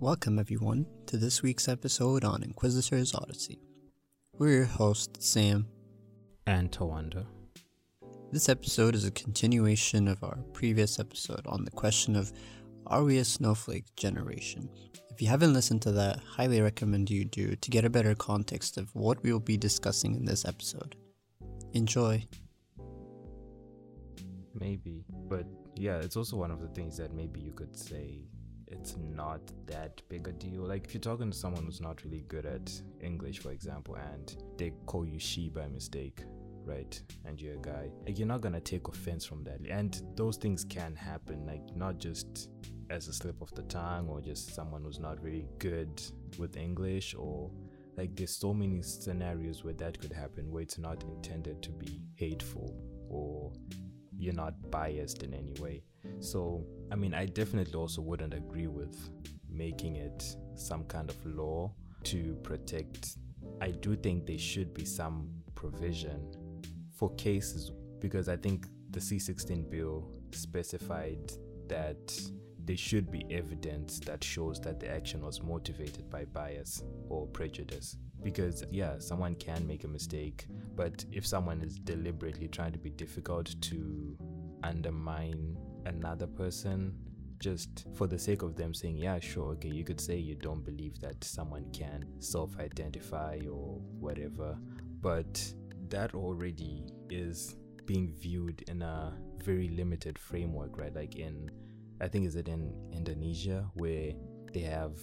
Welcome, everyone, to this week's episode on Inquisitor's Odyssey. We're your hosts, Sam and Tawanda. This episode is a continuation of our previous episode on the question of are we a snowflake generation? If you haven't listened to that, highly recommend you do to get a better context of what we will be discussing in this episode. Enjoy. Maybe, but yeah, it's also one of the things that maybe you could say it's not that big a deal. Like if you're talking to someone who's not really good at English, for example, and they call you she by mistake, right? And you're a guy, like you're not gonna take offense from that. And those things can happen, like not just as a slip of the tongue or just someone who's not really good with English or like there's so many scenarios where that could happen where it's not intended to be hateful or you're not biased in any way. So, I mean, I definitely also wouldn't agree with making it some kind of law to protect. I do think there should be some provision for cases because I think the C16 bill specified that there should be evidence that shows that the action was motivated by bias or prejudice. Because, yeah, someone can make a mistake, but if someone is deliberately trying to be difficult to undermine another person, just for the sake of them saying, yeah, sure, okay, you could say you don't believe that someone can self identify or whatever, but that already is being viewed in a very limited framework, right? Like in, I think, is it in Indonesia where they have,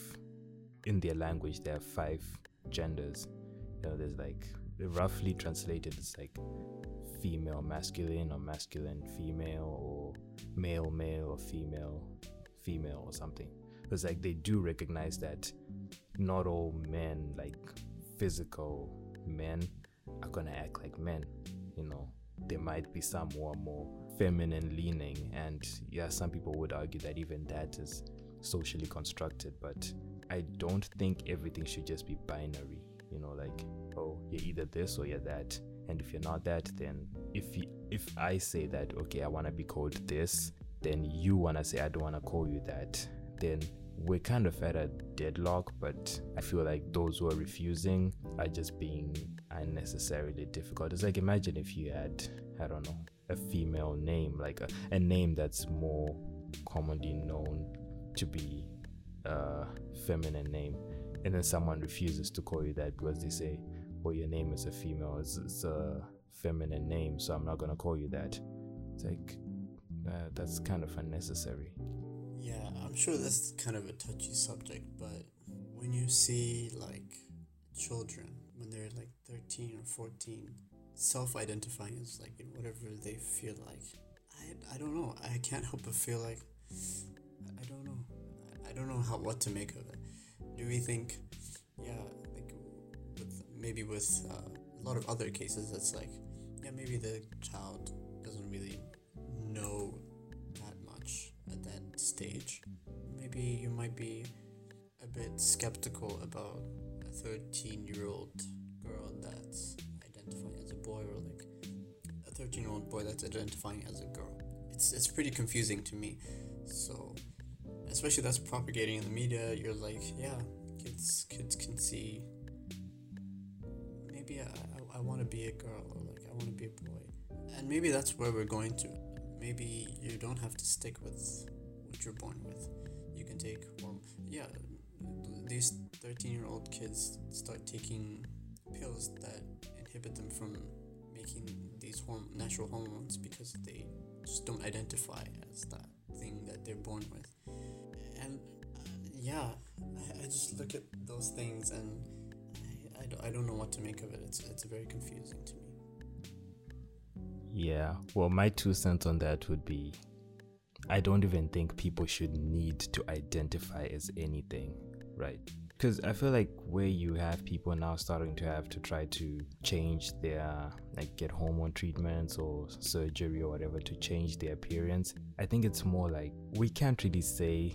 in their language, they have five genders. You know, there's like, roughly translated, it's like female masculine or masculine female or male male or female female or something. It's like they do recognize that not all men, like physical men, are gonna act like men. You know, there might be some who are more feminine leaning, and yeah, some people would argue that even that is socially constructed, but I don't think everything should just be binary. You're either this or you're that. And if you're not that, then if you, if I say that okay, I want to be called this, then you want to say I don't want to call you that, then we're kind of at a deadlock, but I feel like those who are refusing are just being unnecessarily difficult. It's like imagine if you had, I don't know, a female name, like a, a name that's more commonly known to be a feminine name, and then someone refuses to call you that because they say, well, your name is a female, it's, it's a feminine name, so I'm not gonna call you that. It's like, uh, that's kind of unnecessary. Yeah, I'm sure that's kind of a touchy subject, but when you see like children when they're like 13 or 14 self-identifying as like whatever they feel like I, I don't know i can't help but feel like i don't know i don't know how what to make of it do we think maybe with uh, a lot of other cases it's like yeah maybe the child doesn't really know that much at that stage. Maybe you might be a bit skeptical about a 13 year old girl that's identifying as a boy or like a 13 year old boy that's identifying as a girl. It's it's pretty confusing to me. So especially that's propagating in the media you're like yeah kids kids can see i, I, I want to be a girl or like i want to be a boy. And maybe that's where we're going to. Maybe you don't have to stick with what you're born with. You can take well yeah these 13 year old kids start taking pills that inhibit them from making these horm- natural hormones because they just don't identify as that thing that they're born with. And uh, yeah, I, I, just look at those things and I, don't, I don't know what to make of it. It's, it's very confusing to me. Yeah, well, my two cents on that would be I don't even think people should need to identify as anything, right? because I feel like where you have people now starting to have to try to change their like get hormone treatments or surgery or whatever to change their appearance, I think it's more like we can't really say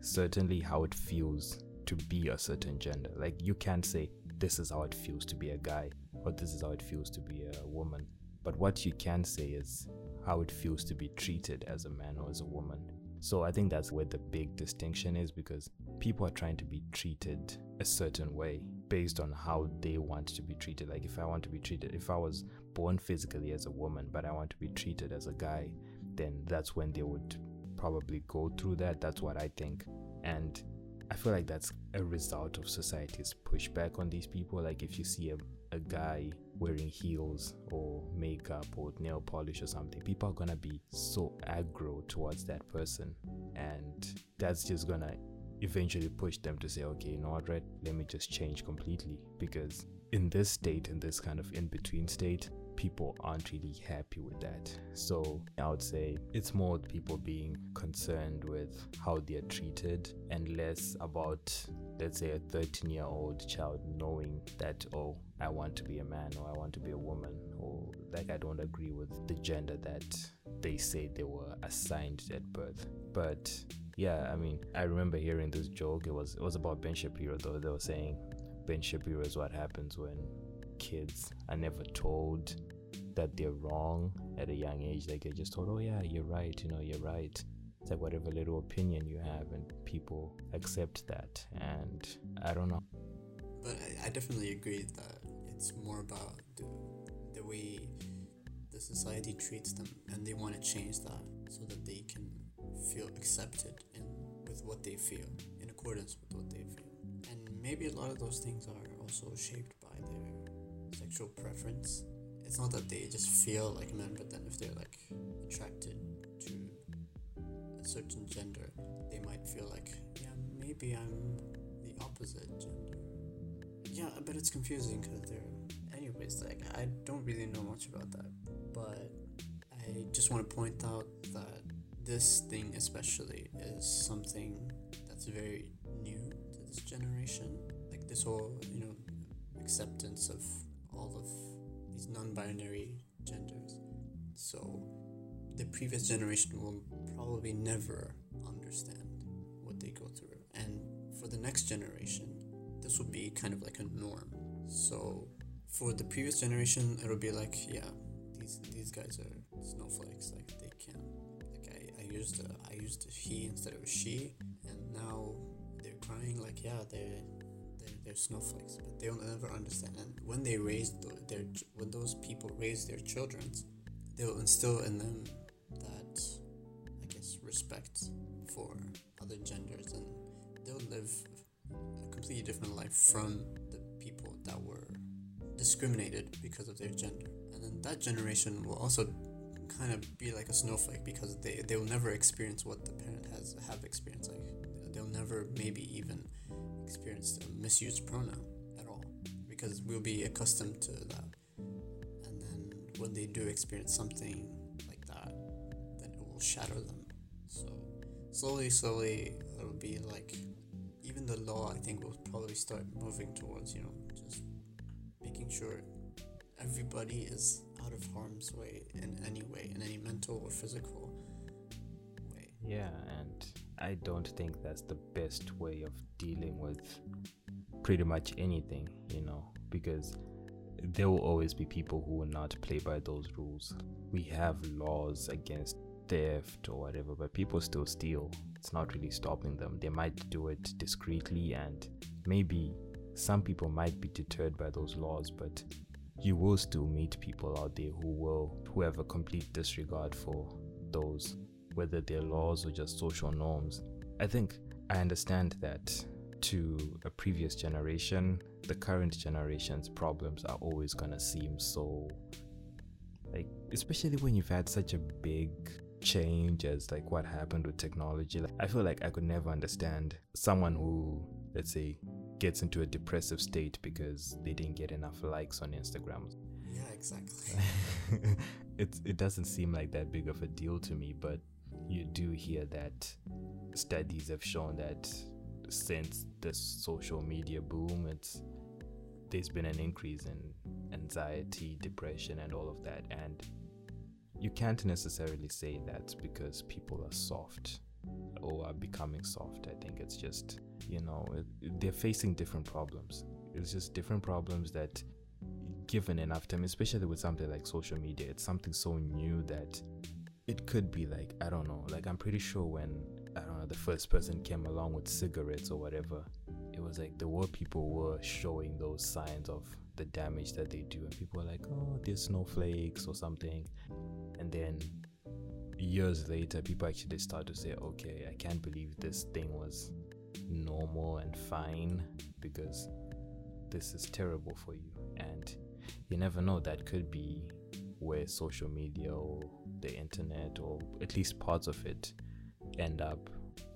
certainly how it feels to be a certain gender. Like you can't say this is how it feels to be a guy or this is how it feels to be a woman. But what you can say is how it feels to be treated as a man or as a woman. So I think that's where the big distinction is because people are trying to be treated a certain way based on how they want to be treated. Like if I want to be treated, if I was born physically as a woman, but I want to be treated as a guy, then that's when they would probably go through that. That's what I think. And I feel like that's a result of society's pushback on these people. Like if you see a, a guy wearing heels or makeup or nail polish or something, people are gonna be so aggro towards that person. And that's just gonna eventually push them to say, okay, you know what, right? Let me just change completely. Because in this state, in this kind of in between state, people aren't really happy with that. So I would say it's more people being concerned with how they're treated and less about, let's say, a 13 year old child knowing that, oh, I want to be a man or I want to be a woman or like I don't agree with the gender that they say they were assigned at birth. But yeah, I mean, I remember hearing this joke. It was it was about Ben Shapiro though. They were saying Ben Shapiro is what happens when kids are never told that they're wrong at a young age. Like they're just told, oh yeah, you're right, you know, you're right. It's like whatever little opinion you have, and people accept that. And I don't know. But I, I definitely agree that it's more about the, the way the society treats them, and they want to change that so that they can feel accepted in with what they feel, in accordance with what they feel. And maybe a lot of those things are also shaped by their sexual preference it's not that they just feel like men, but then if they're like attracted to a certain gender, they might feel like, yeah, maybe I'm the opposite gender. Yeah, but it's confusing because they're. Anyways, like, I don't really know much about that, but I just want to point out that this thing, especially, is something that's very new to this generation. Like, this whole, you know, acceptance of of these non-binary genders. So the previous generation will probably never understand what they go through. And for the next generation, this will be kind of like a norm. So for the previous generation, it'll be like, yeah, these these guys are snowflakes. Like they can, like I, I used a, I used a he instead of a she, and now they're crying like, yeah, they're they're snowflakes, but they'll never understand. And when they raise their, when those people raise their children, they'll instill in them that, I guess, respect for other genders, and they'll live a completely different life from the people that were discriminated because of their gender. And then that generation will also kind of be like a snowflake because they they will never experience what the parent has have experienced. Like they'll never maybe even experienced a misused pronoun at all because we'll be accustomed to that. And then when they do experience something like that, then it will shatter them. So slowly, slowly, it'll be like even the law, I think, will probably start moving towards, you know, just making sure everybody is out of harm's way in any way, in any mental or physical way. Yeah, and I don't think that's the best way of dealing with pretty much anything, you know, because there will always be people who will not play by those rules. We have laws against theft or whatever, but people still steal. It's not really stopping them. They might do it discreetly, and maybe some people might be deterred by those laws, but you will still meet people out there who will who have a complete disregard for those whether they're laws or just social norms. I think I understand that to a previous generation, the current generation's problems are always gonna seem so like especially when you've had such a big change as like what happened with technology. Like, I feel like I could never understand someone who let's say gets into a depressive state because they didn't get enough likes on Instagram. Yeah, exactly. it it doesn't seem like that big of a deal to me, but you do hear that studies have shown that since the social media boom, it's there's been an increase in anxiety, depression, and all of that. And you can't necessarily say that's because people are soft or are becoming soft. I think it's just, you know, they're facing different problems. It's just different problems that, given enough time, especially with something like social media, it's something so new that it could be like I don't know. Like I'm pretty sure when I don't know the first person came along with cigarettes or whatever, it was like the were people were showing those signs of the damage that they do, and people were like, "Oh, there's snowflakes" or something, and then years later, people actually start to say, "Okay, I can't believe this thing was normal and fine because this is terrible for you," and you never know that could be where social media or the internet or at least parts of it end up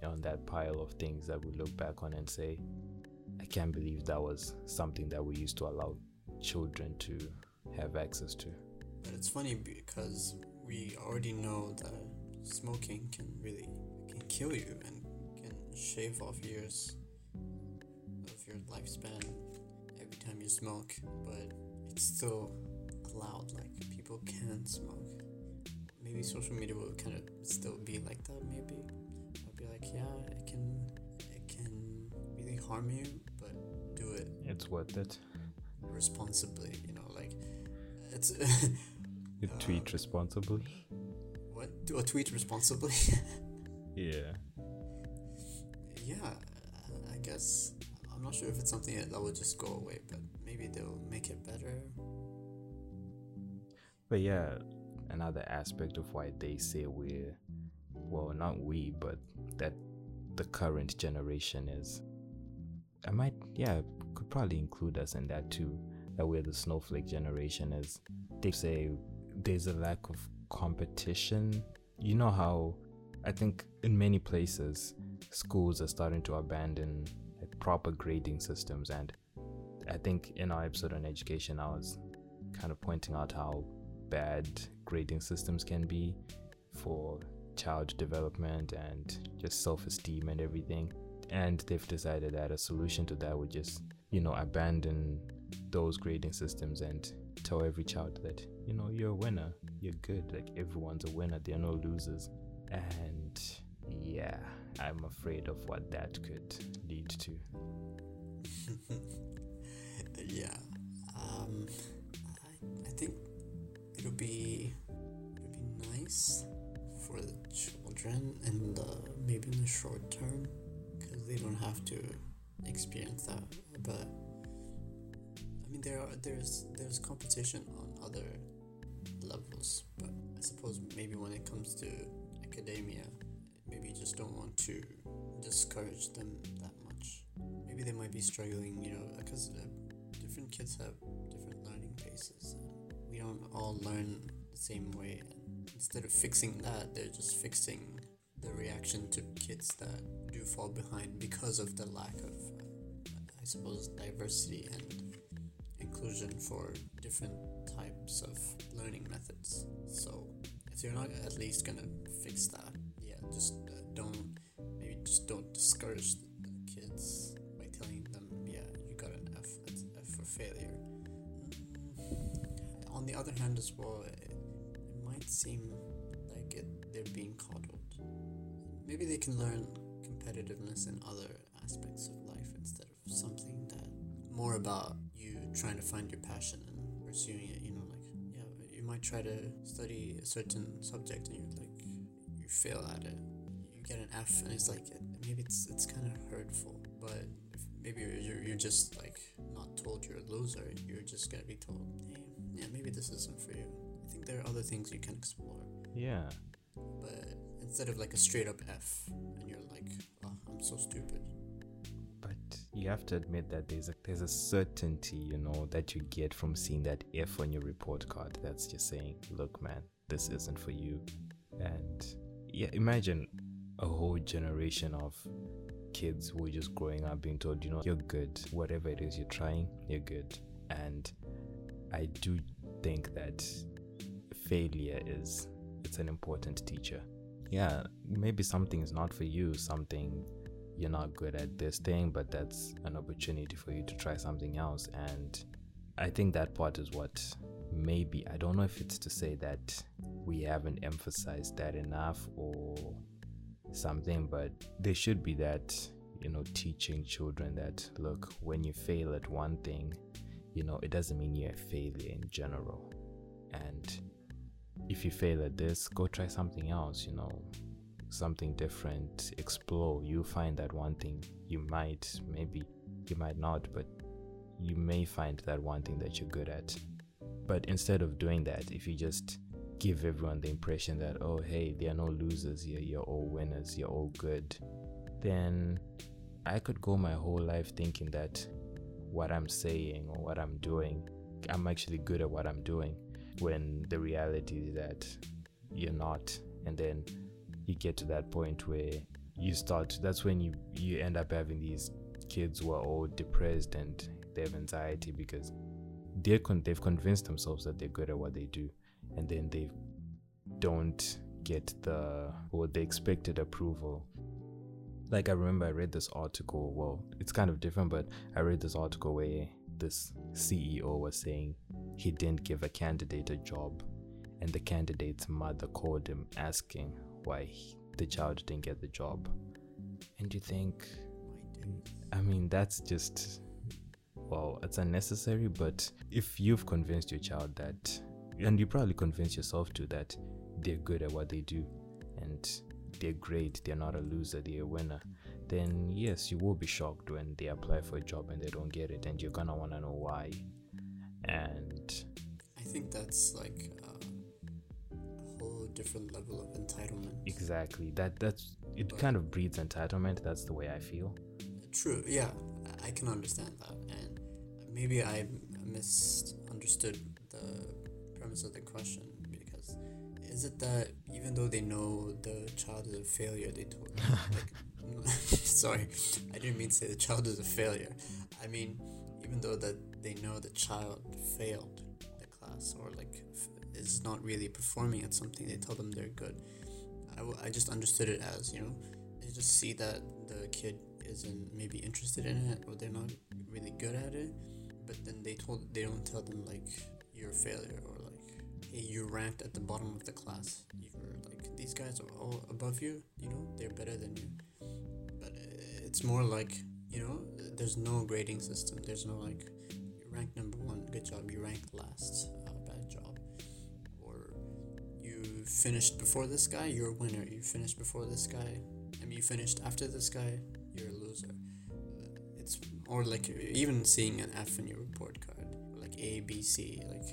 on that pile of things that we look back on and say, I can't believe that was something that we used to allow children to have access to. But it's funny because we already know that smoking can really can kill you and can shave off years of your lifespan every time you smoke, but it's still allowed. Like people can smoke. Maybe social media will kind of still be like that. Maybe I'll be like, yeah, it can, it can really harm you, but do it. It's worth it. Responsibly, you know, like it's. you tweet uh, responsibly. What? Do a tweet responsibly? yeah. Yeah, I guess I'm not sure if it's something that will just go away, but maybe they'll make it better but yeah, another aspect of why they say we're, well, not we, but that the current generation is. I might, yeah, could probably include us in that too. That we're the snowflake generation, is they say there's a lack of competition. You know how I think in many places schools are starting to abandon like proper grading systems, and I think in our episode on education, I was kind of pointing out how bad grading systems can be for child development and just self esteem and everything. And they've decided that a solution to that would just, you know, abandon those grading systems and tell every child that, you know, you're a winner, you're good, like everyone's a winner, there are no losers. And yeah, I'm afraid of what that could lead to. yeah. Um, I, I think would be would be nice for the children and maybe in the short term because they don't have to experience that but I mean there are there's there's competition on other levels but I suppose maybe when it comes to academia maybe you just don't want to discourage them that much. Maybe they might be struggling you know because uh, different kids have different learning paces don't all learn the same way. Instead of fixing that, they're just fixing the reaction to kids that do fall behind because of the lack of, uh, I suppose, diversity and inclusion for different types of learning methods. So, if you're not at least gonna fix that, yeah, just uh, don't maybe just don't discourage the kids by telling them, yeah, you got an F, F for failure on the other hand, as well, it, it might seem like it, they're being coddled. Maybe they can learn competitiveness in other aspects of life instead of something that more about you trying to find your passion and pursuing it. You know, like yeah, you might try to study a certain subject and you're like you fail at it, you get an F, and it's like maybe it's it's kind of hurtful, but maybe you're, you're just like not told you're a loser you're just gonna be told yeah, maybe this isn't for you. I think there are other things you can explore. Yeah. But instead of like a straight up F, and you're like, oh, I'm so stupid. But you have to admit that there's a there's a certainty, you know, that you get from seeing that F on your report card. That's just saying, look, man, this isn't for you. And yeah, imagine a whole generation of kids who are just growing up being told, you know, you're good. Whatever it is you're trying, you're good. And I do think that failure is it's an important teacher. Yeah, maybe something is not for you, something you're not good at this thing, but that's an opportunity for you to try something else. And I think that part is what maybe I don't know if it's to say that we haven't emphasized that enough or something, but there should be that, you know, teaching children that look, when you fail at one thing, you know, it doesn't mean you're a failure in general. And if you fail at this, go try something else, you know, something different, explore. You'll find that one thing you might, maybe you might not, but you may find that one thing that you're good at. But instead of doing that, if you just give everyone the impression that, oh, hey, there are no losers here, you're all winners, you're all good, then I could go my whole life thinking that what I'm saying or what I'm doing, I'm actually good at what I'm doing, when the reality is that you're not. And then you get to that point where you start, that's when you, you end up having these kids who are all depressed and they have anxiety because they're con- they've convinced themselves that they're good at what they do and then they don't get the or the expected approval like i remember i read this article well it's kind of different but i read this article where this ceo was saying he didn't give a candidate a job and the candidate's mother called him asking why he, the child didn't get the job. And you think i mean that's just well it's unnecessary but if you've convinced your child that and you probably convince yourself too that they're good at what they do and they're great, they're not a loser, they're a winner, then yes, you will be shocked when they apply for a job and they don't get it, and you're gonna wanna know why. And I think that's like a whole different level of entitlement. Exactly. That that's it. But kind of breeds entitlement. That's the way I feel. True. Yeah, I can understand that, and maybe I misunderstood the premise of the question is it that even though they know the child is a failure, they told like, sorry, I didn't mean to say the child is a failure. I mean, even though that they know the child failed the class or like is not really performing at something, they tell them they're good. I, w- I just understood it as you know, they just see that the kid isn't maybe interested in it or they're not really good at it, but then they told they don't tell them like you're a failure or you ranked at the bottom of the class. You're like these guys are all above you. You know they're better than you. But it's more like you know there's no grading system. There's no like you rank number one, good job. You rank last, uh, bad job. Or you finished before this guy, you're a winner. You finished before this guy. I mean, you finished after this guy, you're a loser. It's or like even seeing an F in your report card, like A, B, C, like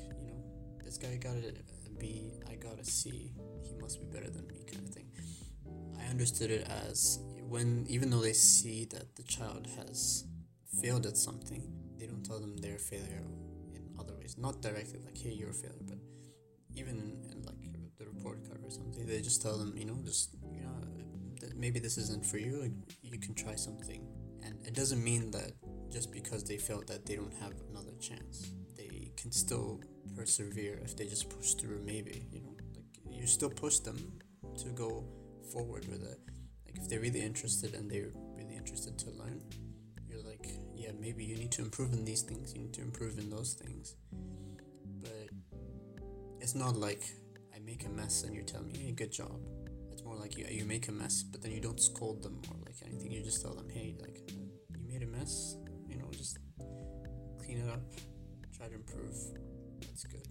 this guy got a B, I got a C, he must be better than me, kind of thing. I understood it as when, even though they see that the child has failed at something, they don't tell them they're a failure in other ways. Not directly, like, hey, you're a failure, but even in, in like the report card or something, they just tell them, you know, just, you know, maybe this isn't for you, you can try something. And it doesn't mean that just because they felt that they don't have another chance, they can still persevere if they just push through maybe you know? Like you still push them to go forward with it. Like if they're really interested and they're really interested to learn you're like yeah maybe you need to improve in these things you need to improve in those things. But it's not like i make a mess and you tell me hey good job. It's more like you, you make a mess but then you don't scold them or like anything. You just tell them hey like you made a mess you know just clean it up try to improve good.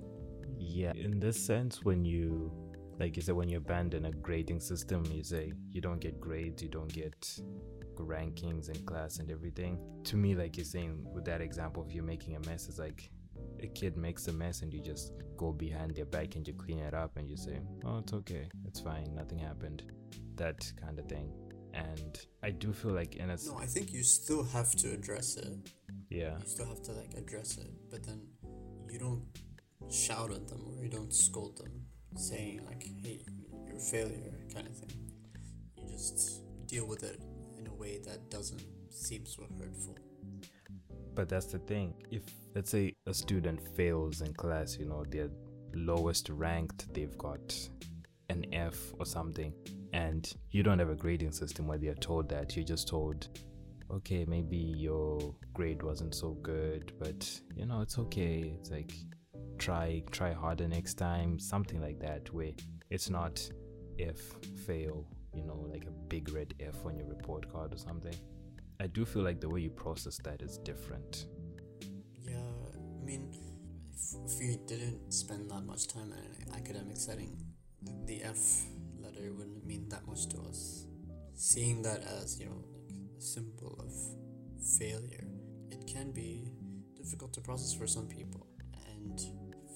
Yeah, in this sense, when you, like you said, when you abandon a grading system, you say you don't get grades, you don't get rankings in class and everything. To me, like you're saying with that example of you making a mess, it's like a kid makes a mess and you just go behind their back and you clean it up and you say, oh, it's okay, it's fine, nothing happened. That kind of thing. And I do feel like in a no, I think you still have to address it. Yeah, you still have to like address it, but then you don't shout at them or you don't scold them saying like hey you're a failure kind of thing. You just deal with it in a way that doesn't seem so hurtful. But that's the thing. If let's say a student fails in class you know they're lowest ranked they've got an f or something and you don't have a grading system where they're told that you're just told okay maybe your grade wasn't so good but you know it's okay. It's like try try harder next time something like that where it's not if fail you know like a big red f on your report card or something i do feel like the way you process that is different yeah i mean if, if we didn't spend that much time in an academic setting, the F letter wouldn't mean that much to us. Seeing that as, you know, like a symbol of failure, it can be difficult to process for some people. And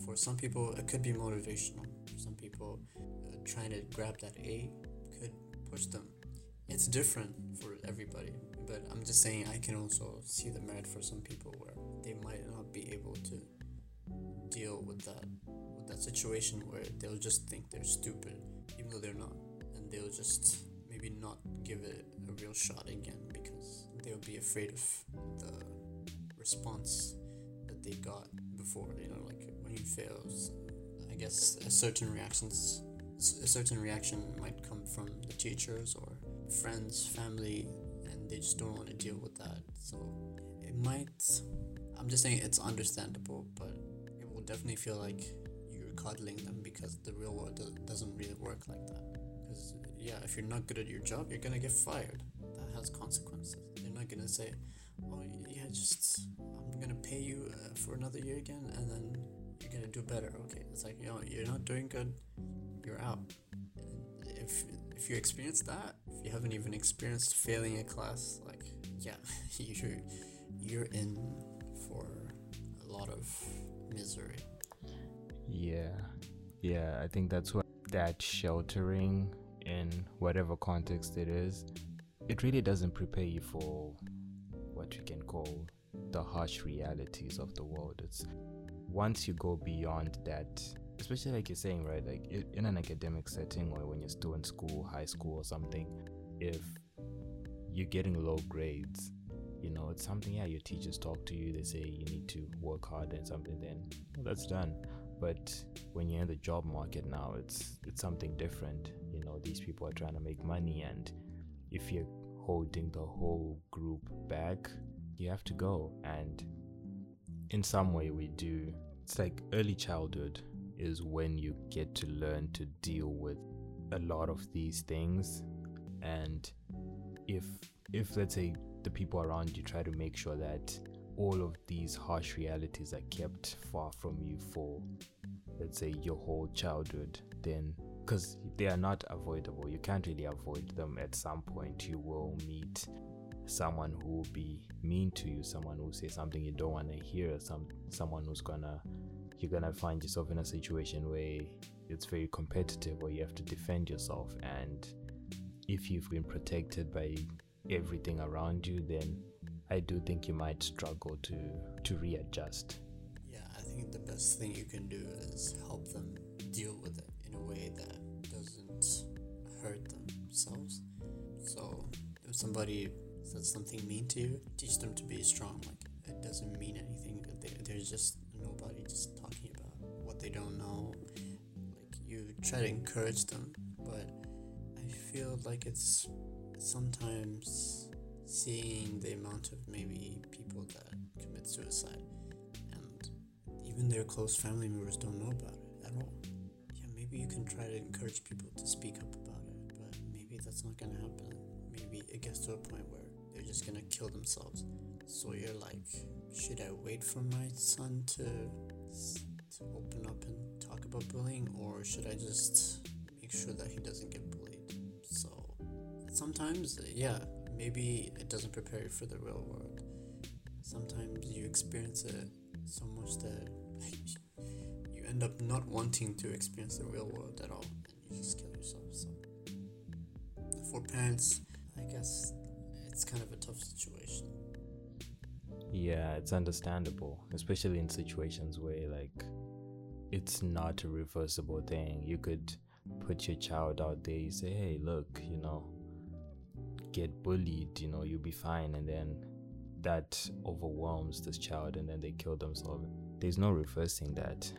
for some people, it could be motivational. For some people, uh, trying to grab that A could push them. It's different for everybody, but I'm just saying I can also see the merit for some people where they might not be able to deal with that with that situation where they'll just think they're stupid even though they're not and they'll just maybe not give it a real shot again because they'll be afraid of the response that they got before you know like when i guess a certain reactions a certain reaction might come from the teachers or friends family and they just don't want to deal with that. So it might i'm just saying it's understandable but it will definitely feel like you're coddling them because the real world doesn't really work like that. Because yeah if you're not good at your job you're gonna get fired. That has consequences. They're not gonna say oh yeah just i'm gonna pay you uh, for another year again and then you're gonna do better. Okay it's like you know you're not doing good you're out. If if you experience that if you haven't even experienced failing a class like yeah you're you're in for a lot of misery. Yeah, yeah, I think that's what that sheltering in whatever context it is, it really doesn't prepare you for what you can call the harsh realities of the world. It's once you go beyond that, especially like you're saying, right? Like in an academic setting or when you're still in school, high school or something, if you're getting low grades, you know, it's something, yeah, your teachers talk to you, they say you need to work hard and something, then well, that's done but when you're in the job market now it's it's something different you know these people are trying to make money and if you're holding the whole group back you have to go and in some way we do it's like early childhood is when you get to learn to deal with a lot of these things. And if if let's say the people around you try to make sure that all of these harsh realities are kept far from you for let's say your whole childhood then because they are not avoidable. You can't really avoid them at some point. You will meet someone who will be mean to you someone who say something you don't want to hear some someone who's gonna you're gonna find yourself in a situation where it's very competitive or you have to defend yourself and if you've been protected by everything around you then I do think you might struggle to to readjust. Yeah, I think the best thing you can do is help them deal with it in a way that doesn't hurt themselves. So, if somebody says something mean to you, teach them to be strong. Like, it doesn't mean anything. They, they're just nobody just talking about what they don't know. Like, you try to encourage them, but I feel like it's sometimes seeing the amount of maybe people that commit suicide and even their close family members don't know about it at all. Yeah, maybe you can try to encourage people to speak up about it, but maybe that's not gonna happen. Maybe it gets to a point where they're just gonna kill themselves. So you're like, should I wait for my son to to open up and talk about bullying, or should I just make sure that he doesn't get bullied? So sometimes, yeah, maybe it doesn't prepare you for the real world. Sometimes you experience it so much that you end up not wanting to experience the real world at all and you just kill yourself. So, for parents, I guess it's kind of a tough situation. Yeah, it's understandable, especially in situations where like it's not a reversible thing. You could put your child out there, you say, hey, look, you know, get bullied, you know, you'll be fine. And then that overwhelms this child and then they kill themselves. There's no reversing that.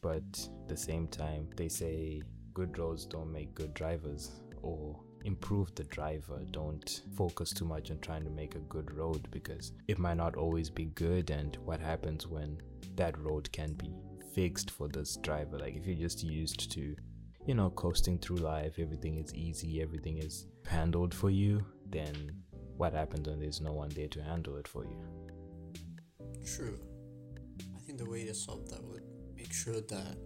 But at the same time, they say good roads don't make good drivers or improve the driver. Don't focus too much on trying to make a good road because it might not always be good. And what happens when that road can be fixed for this driver? Like if you're just used to, you know, coasting through life, everything is easy, everything is handled for you, then what happens when there's no one there to handle it for you? True. I think the way to solve that would make sure that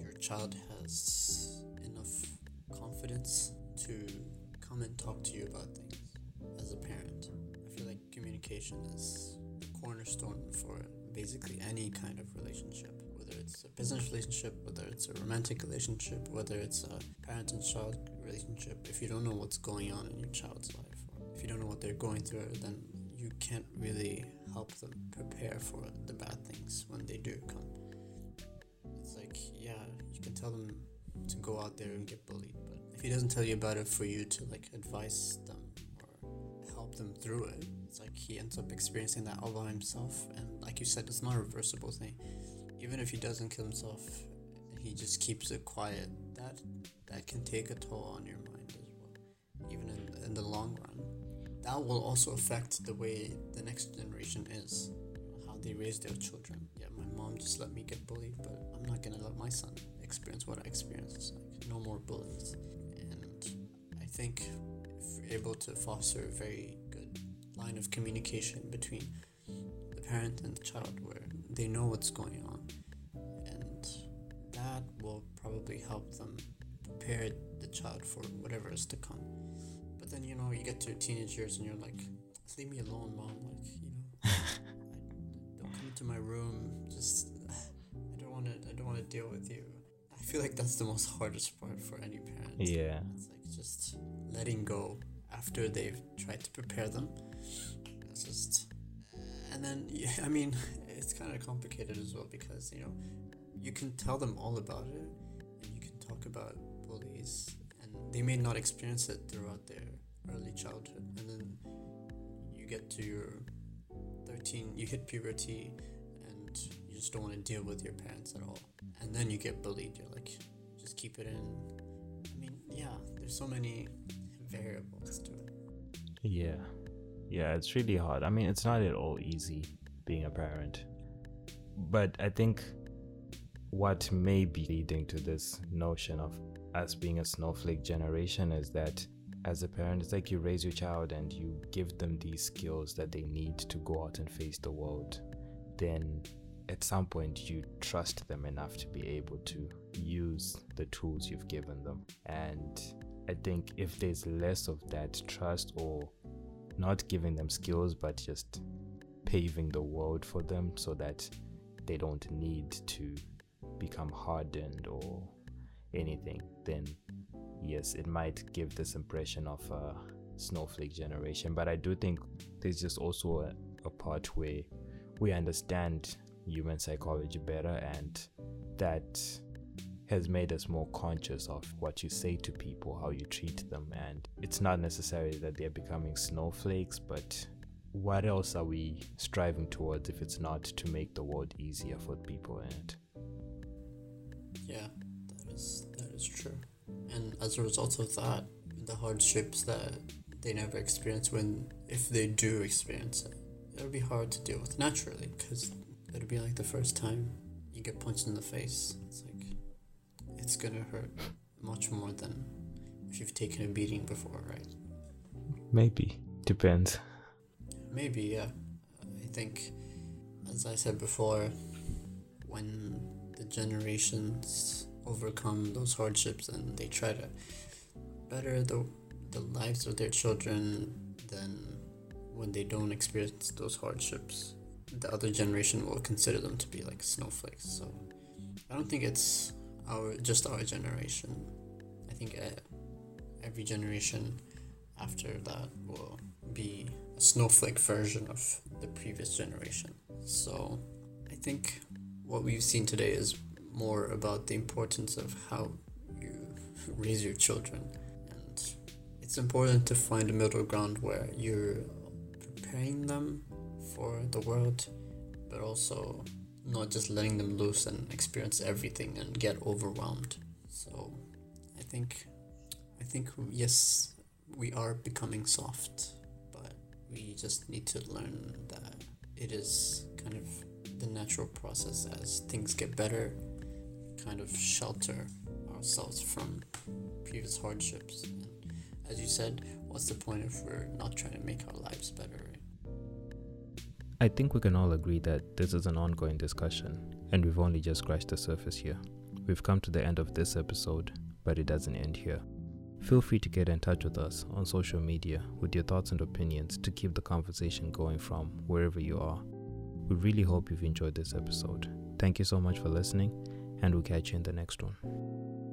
your child has enough confidence to come and talk to you about things as a parent. I feel like communication is the cornerstone for basically any kind of relationship, whether it's a business relationship, whether it's a romantic relationship, whether it's a parent and child relationship. If you don't know what's going on in your child's life, if you don't know what they're going through, then you can't really help them prepare for the bad things when they do come. It's like, yeah, you can tell them to go out there and get bullied, he doesn't tell you about it for you to like advise them or help them through it, it's like he ends up experiencing that all by himself. And like you said, it's not a reversible thing. Even if he doesn't kill himself, he just keeps it quiet. That that can take a toll on your mind as well, even in in the long run. That will also affect the way the next generation is, how they raise their children. Yeah, my mom just let me get bullied, but I'm not gonna let my son experience what I experienced. Like no more bullies. Think if we're able to foster a very good line of communication between the parent and the child where they know what's going on and that will probably help them prepare the child for whatever is to come. But then you know you get to teenage years and you're like, leave me alone, mom. Like you know, I, don't come into my room. Just I don't want to. I don't want to deal with you. I feel like that's the most hardest part for any parent. Yeah. It's just letting go after they've tried to prepare them. It's just, uh, and then yeah, I mean, it's kind of complicated as well because you know, you can tell them all about it, and you can talk about bullies, and they may not experience it throughout their early childhood, and then you get to your thirteen, you hit puberty, and you just don't want to deal with your parents at all, and then you get bullied. You're like, just keep it in. Yeah, there's so many variables to it. Yeah. Yeah, it's really hard. I mean, it's not at all easy being a parent. But I think what may be leading to this notion of us being a snowflake generation is that as a parent, it's like you raise your child and you give them these skills that they need to go out and face the world. Then at some point, you trust them enough to be able to use the tools you've given them. And I think if there's less of that trust or not giving them skills, but just paving the world for them so that they don't need to become hardened or anything, then yes, it might give this impression of a snowflake generation. But I do think there's just also a, a part where we understand human psychology better and that has made us more conscious of what you say to people, how you treat them, and it's not necessarily that they're becoming snowflakes, but what else are we striving towards if it's not to make the world easier for people in it? Yeah, that is that is true. And as a result of that, the hardships that they never experience when if they do experience it, it'll be hard to deal with naturally because it'll be like the first time you get punched in the face. It's like it's gonna hurt much more than if you've taken a beating before, right? Maybe. Depends. Maybe, yeah. I think, as I said before, when the generations overcome those hardships and they try to better the, the lives of their children, then when they don't experience those hardships, the other generation will consider them to be like snowflakes. So I don't think it's our just our generation. I think uh, every generation after that will be a snowflake version of the previous generation. So I think what we've seen today is more about the importance of how you raise your children. And it's important to find a middle ground where you're preparing them for the world, but also not just letting them loose and experience everything and get overwhelmed. So I think I think yes, we are becoming soft, but we just need to learn that it is kind of the natural process as things get better, kind of shelter ourselves from previous hardships. And as you said, what's the point if we're not trying to make our lives better? I think we can all agree that this is an ongoing discussion, and we've only just scratched the surface here. We've come to the end of this episode, but it doesn't end here. Feel free to get in touch with us on social media with your thoughts and opinions to keep the conversation going from wherever you are. We really hope you've enjoyed this episode. Thank you so much for listening, and we'll catch you in the next one.